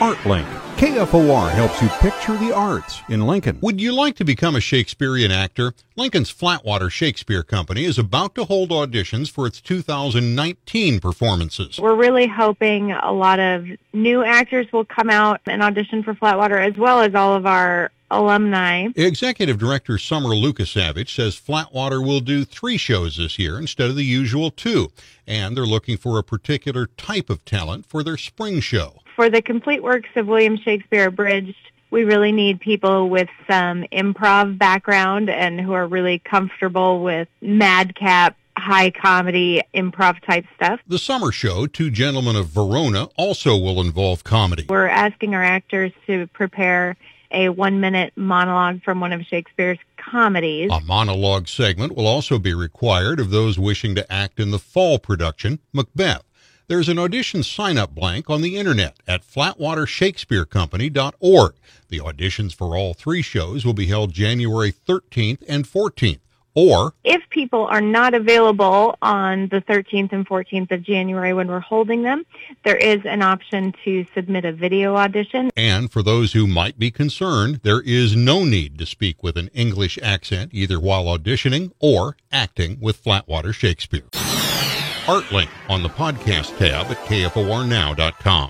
ArtLink. KFOR helps you picture the arts in Lincoln. Would you like to become a Shakespearean actor? Lincoln's Flatwater Shakespeare Company is about to hold auditions for its 2019 performances. We're really hoping a lot of new actors will come out and audition for Flatwater as well as all of our alumni. Executive Director Summer Lukasavich says Flatwater will do three shows this year instead of the usual two, and they're looking for a particular type of talent for their spring show for the complete works of William Shakespeare Abridged, we really need people with some improv background and who are really comfortable with madcap high comedy improv type stuff. The summer show, Two Gentlemen of Verona, also will involve comedy. We're asking our actors to prepare a one minute monologue from one of Shakespeare's comedies. A monologue segment will also be required of those wishing to act in the fall production, Macbeth. There's an audition sign up blank on the internet at flatwatershakespearecompany.org. The auditions for all three shows will be held January 13th and 14th. Or, if people are not available on the 13th and 14th of January when we're holding them, there is an option to submit a video audition. And for those who might be concerned, there is no need to speak with an English accent either while auditioning or acting with Flatwater Shakespeare. ArtLink on the podcast tab at kfornow.com.